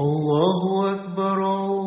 الله أكبر الله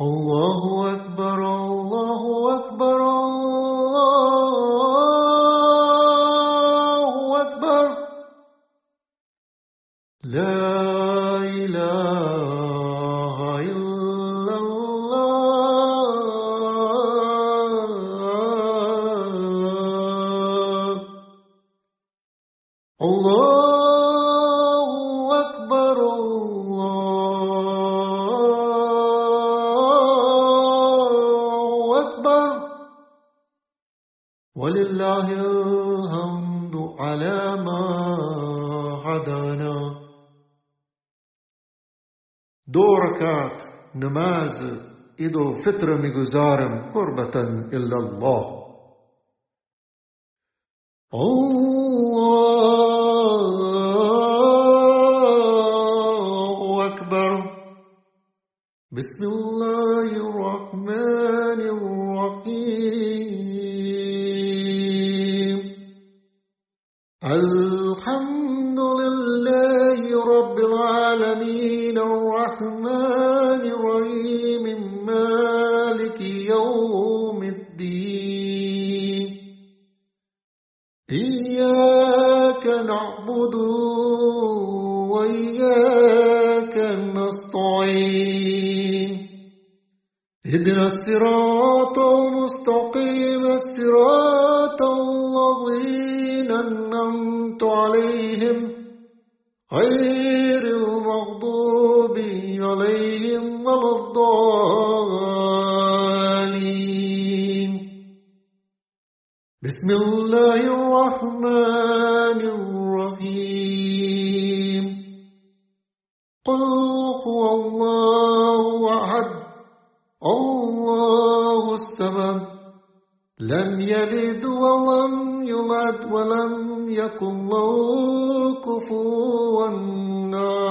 الله دو رکعت نماز عید الفطر میگذارم قربتا إلا الله. الله أكبر. بسم الله الرحمن الرحيم. الحمد الرحمن الرحيم مالك يوم الدين. إياك نعبد وإياك نستعين. اهدنا الصراط المستقيم الصراط الذين أنعمت عليهم غير الضالين. بسم الله الرحمن الرحيم. قل هو الله أحد الله الصمد لم يلد ولم يولد ولم يكن له كفوا أحد.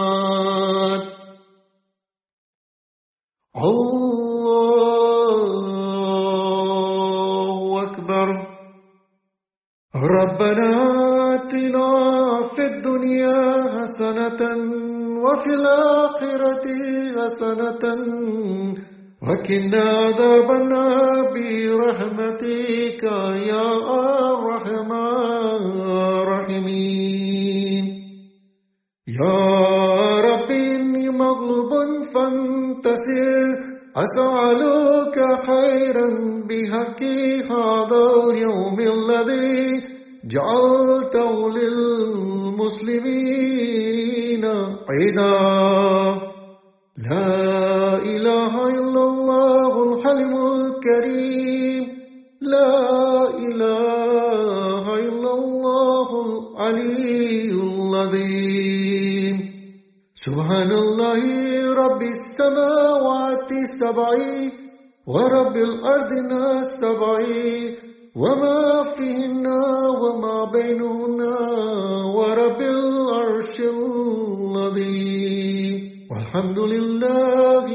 الله أكبر. ربنا آتنا في الدنيا حسنة وفي الآخرة حسنة وقنا عذاب برحمتك يا أرحم الراحمين. يا رب إني مغلوب فانتصر أسألك خيرا بحق هذا اليوم الذي جعلته للمسلمين عيدا. لا إله إلا الله الحلم الكريم. لا إله إلا الله العلي سبحان الله رب السماوات السبع ورب الأرض السبع وما فيهن وما بينهن ورب العرش العظيم والحمد لله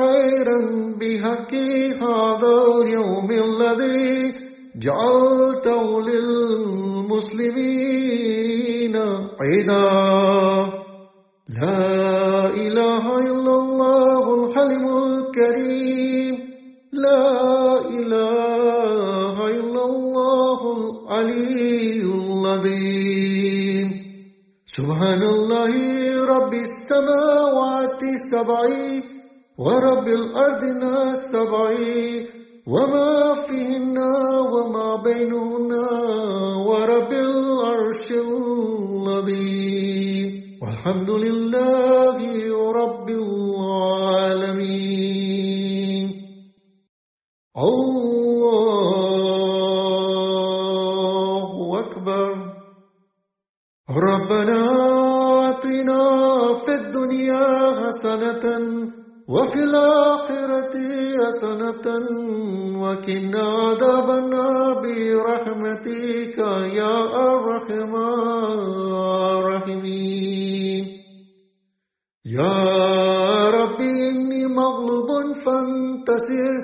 خيرا بحق هذا اليوم الذي جعلته للمسلمين عيدا. لا إله إلا الله الحليم الكريم. لا إله إلا الله العلي العظيم. سبحان الله رب السماوات السبع ورب الأرض السبع وما فيهن وما بينهن ورب العرش العظيم والحمد لله رب العالمين. وقنا عذاب النار برحمتك يا أرحم الراحمين يا رب إني مغلوب فانتصر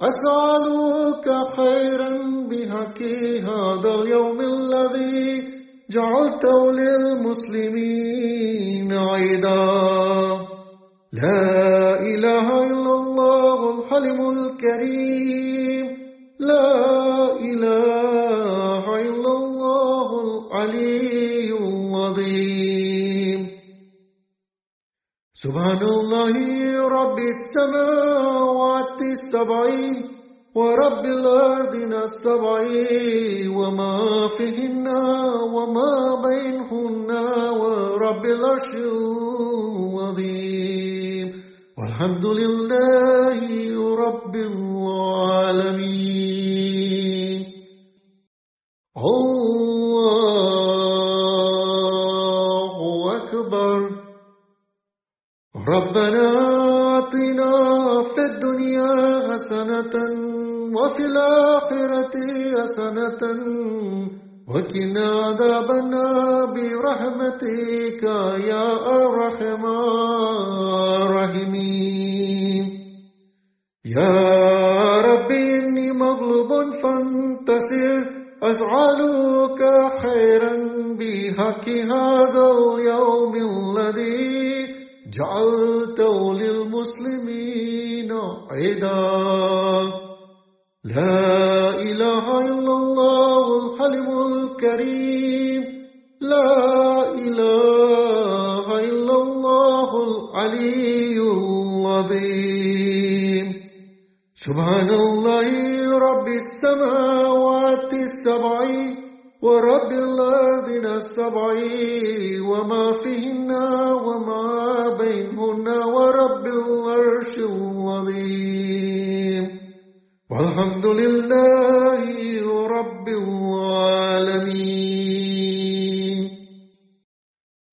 أسألك خيرا بحق هذا اليوم الذي جعلته للمسلمين عيدا. لا إله إلا الحليم الكريم. لا إله إلا الله العلي العظيم. سبحان الله رب السماوات السبع ورب الأرض السبع وما فيهن وما بينهن ورب العرش العظيم. والحمد لله رب العالمين. الله أكبر. ربنا آتنا في الدنيا حسنة وفي الآخرة حسنة وقنا عذاب النار برحمتك للمسلمين عيدا. لا إله إلا الله الحليم الكريم. لا إله إلا الله العلي العظيم. سبحان الله رب السماوات السبع. ورب الأرض السبع وما فيهن وما بينهن ورب العرش العظيم. والحمد لله رب العالمين.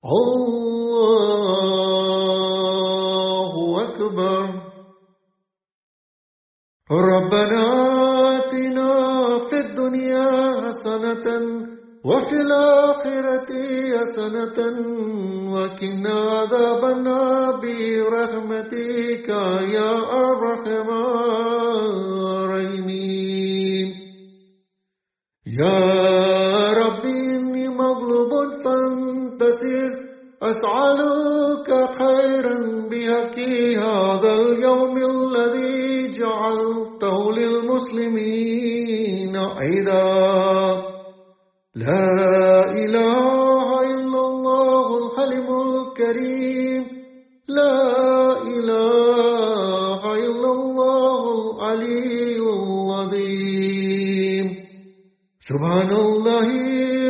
الله حسنة وقنا عذاب النار برحمتك يا أرحم الراحمين. يا رب إني مغلوب فانتصر أسألك خيرا بحق هذا اليوم الذي جعلته للمسلمين عيدا. لا إله الكريم. لا إله إلا الله العلي العظيم. سبحان الله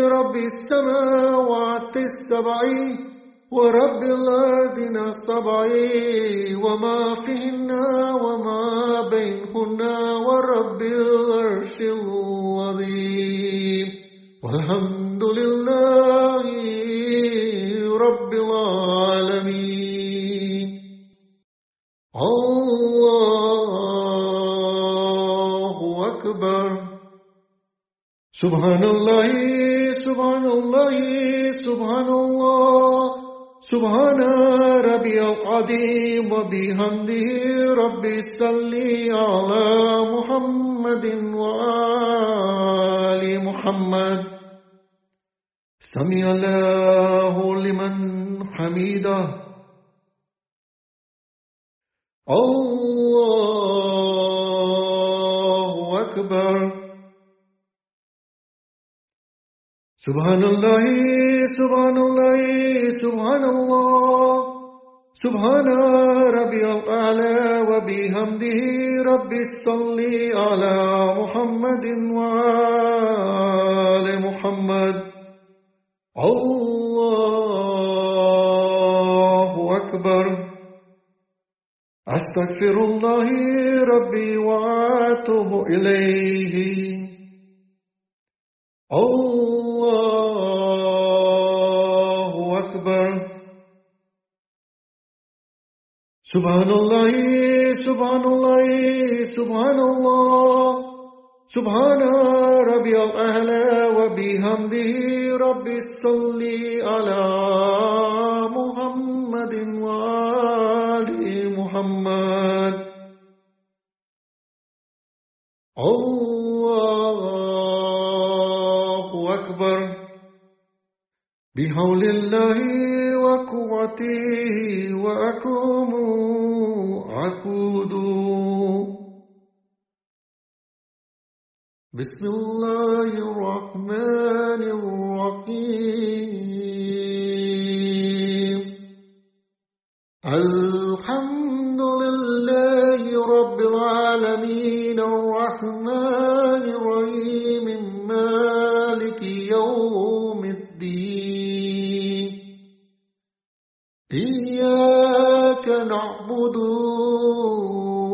رب السماوات السبع ورب الأرض السبع وما فيهن وما بينهن ورب العرش العظيم. والحمد أكبر سبحان الله سبحان الله سبحان الله سبحان ربي العظيم وبحمده ربي صل على محمد وآل محمد سمع الله لمن حميده الله أكبر سبحان الله سبحان الله سبحان الله سبحان ربي الأعلى وبحمده ربي صل على محمد وآل محمد الله أكبر أستغفر الله ربي وأتوب إليه. الله أكبر. سبحان الله سبحان الله سبحان الله سبحان ربي الأعلى وبحمده ربي صل على بحول الله وقوته وأقوم عقود بسم الله الرحمن الرحيم. الحمد لله رب العالمين. إياك نعبد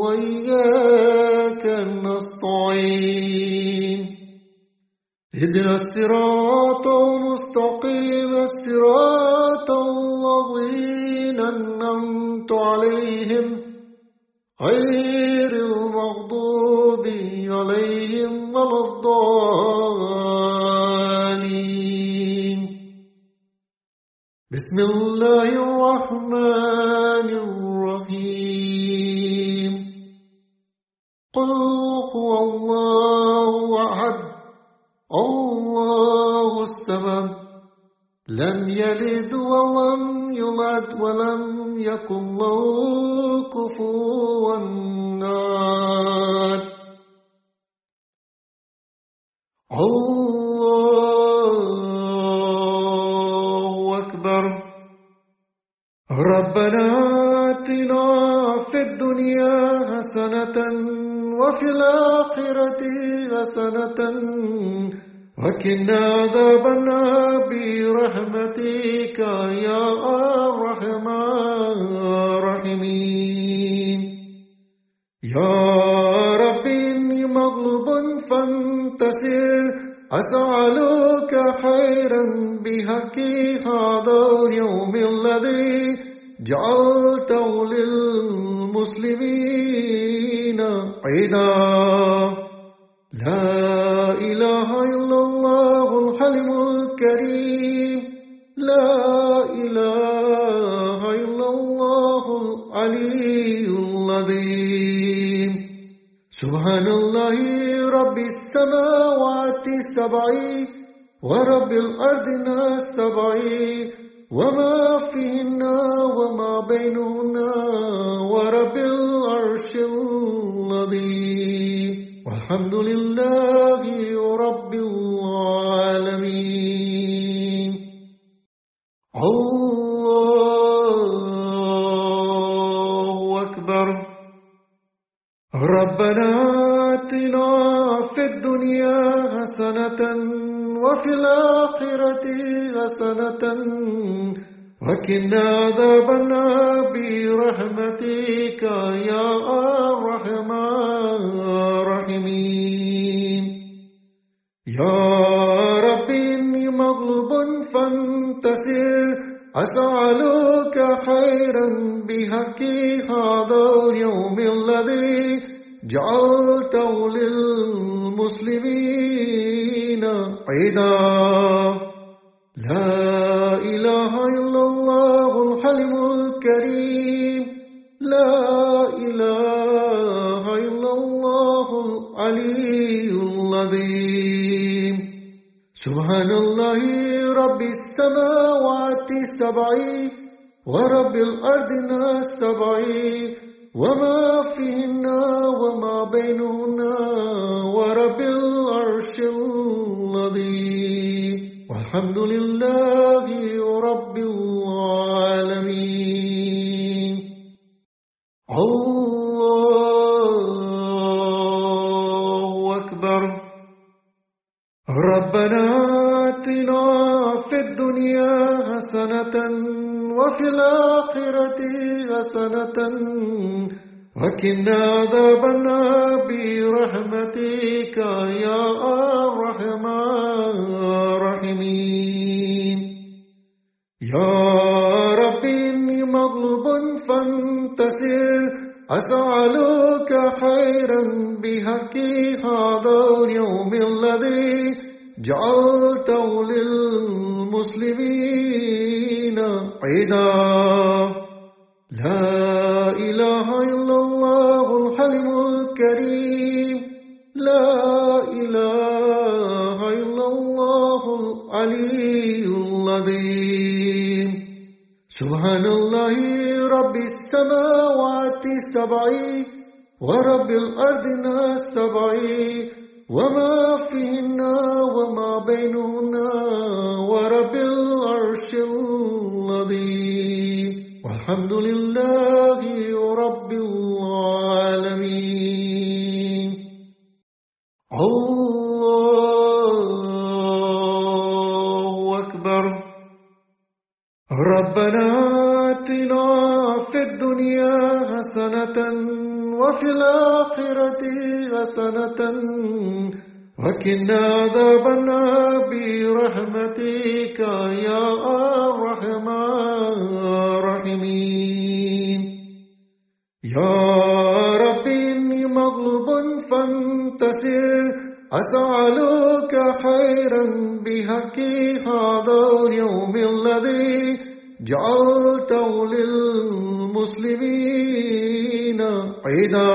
وإياك نستعين. اهدنا الصراط المستقيم الصراط الذين أنعمت عليهم غير بسم الله الرحمن الرحيم. قل هو الله أحد. الله السبب لم يلد ولم يولد ولم يكن له كفوا أحد. ربنا آتنا في الدنيا حسنة وفي الآخرة حسنة وقنا عذاب النار برحمتك يا أرحم الراحمين. يا رب إني مغلوب فانتصر أسألك خيرا بحق هذا اليوم الذي جعلته للمسلمين عيدا. لا إله إلا الله الحليم الكريم. لا إله إلا الله العلي العظيم. سبحان الله رب السماوات السبع ورب الأرض السبع. وما فيهن وما بينهن ورب العرش العظيم والحمد لله رب العالمين. الله أكبر. ربنا آتنا في الدنيا حسنة وفي الآخرة حسنة وكنا عذابنا برحمتك يا أرحم الراحمين. يا رب إني مغلوب فانتصر أسألك خيرا بحق هذا اليوم الذي جعلته للمسلمين. عيداً سبحان الله رب السماوات السبع ورب الأرض السبع وما فيهن وما بينهن ورب العرش العظيم. والحمد لله مغلوب فانتصر أسألك خيرا بحق هذا اليوم الذي جعلته للمسلمين عيدا. لا إله إلا الله الحليم الكريم. لا إله إلا الله العلي العظيم. سبحان الله رب السماوات السبع ورب الأرض السبع وما فيهن وما بينهن ورب العرش العظيم والحمد لله أسألك خيرا بحق هذا اليوم الذي جعلته للمسلمين عيدا.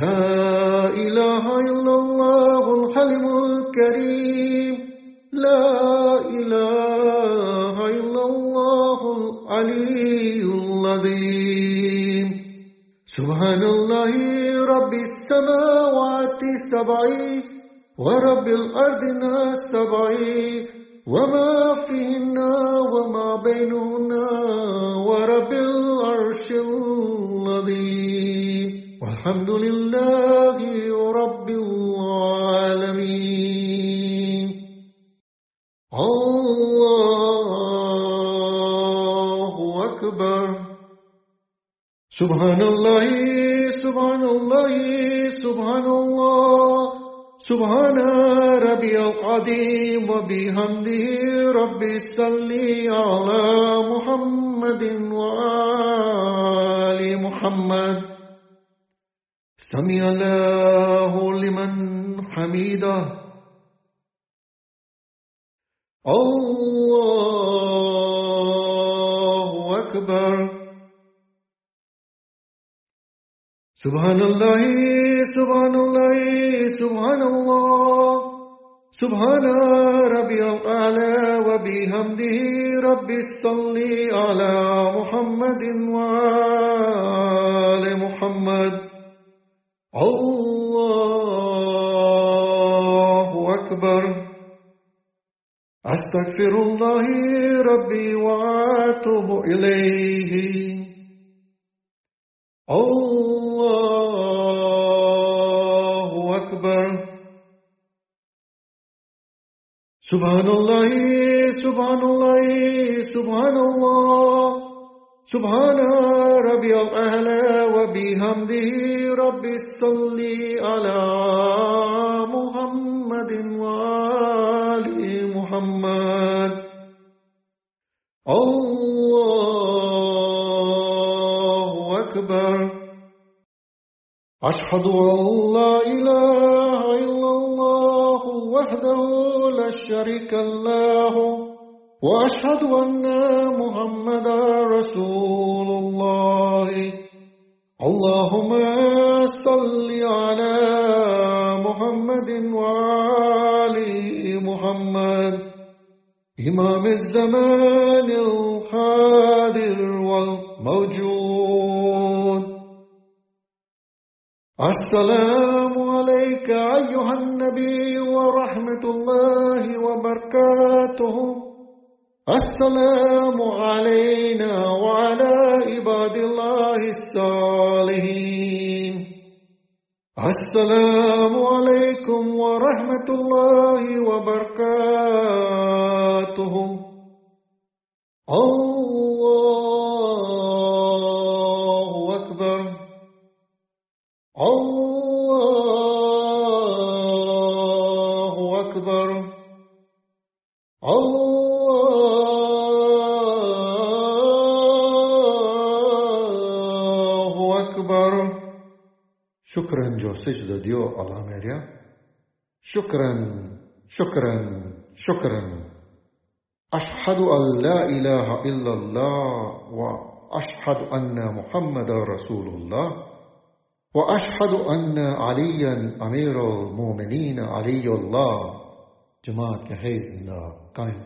لا إله إلا الله الحليم الكريم. لا إله إلا الله العلي العظيم. سبحان الله رب السماوات السبع ورب الأرض السبع وما فيهن وما بينهن ورب العرش العظيم والحمد لله رب العالمين سبحان الله سبحان الله سبحان الله سبحان ربي العظيم وبحمده ربي صل على محمد وآل محمد. سمع الله لمن حميده الله أكبر سبحان الله سبحان الله سبحان الله سبحان ربي الأعلى وبحمده ربي صل على محمد وآل محمد الله أكبر أستغفر الله ربي وأتوب إليه الله أكبر سبحان الله سبحان الله سبحان الله سبحان ربي الأعلى وبحمده ربي صل على محمد وآل محمد الله أشهد أن لا إله إلا الله وحده لا شريك له وأشهد أن محمدا رسول الله. اللهم صل على محمد وآل محمد. إمام الزمان الحاضر السلام عليك أيها النبي ورحمة الله وبركاته. السلام علينا وعلى عباد الله الصالحين. السلام عليكم ورحمة الله وبركاته. الله الله أكبر. الله أكبر. شكرا جو سجدة ديو الله مريا شكرا شكرا شكرا. أشهد أن لا إله إلا الله وأشهد أن محمد رسول الله. وأشهد أن عليا أمير المؤمنين علي الله. جماعت کے حیث زندہ قائم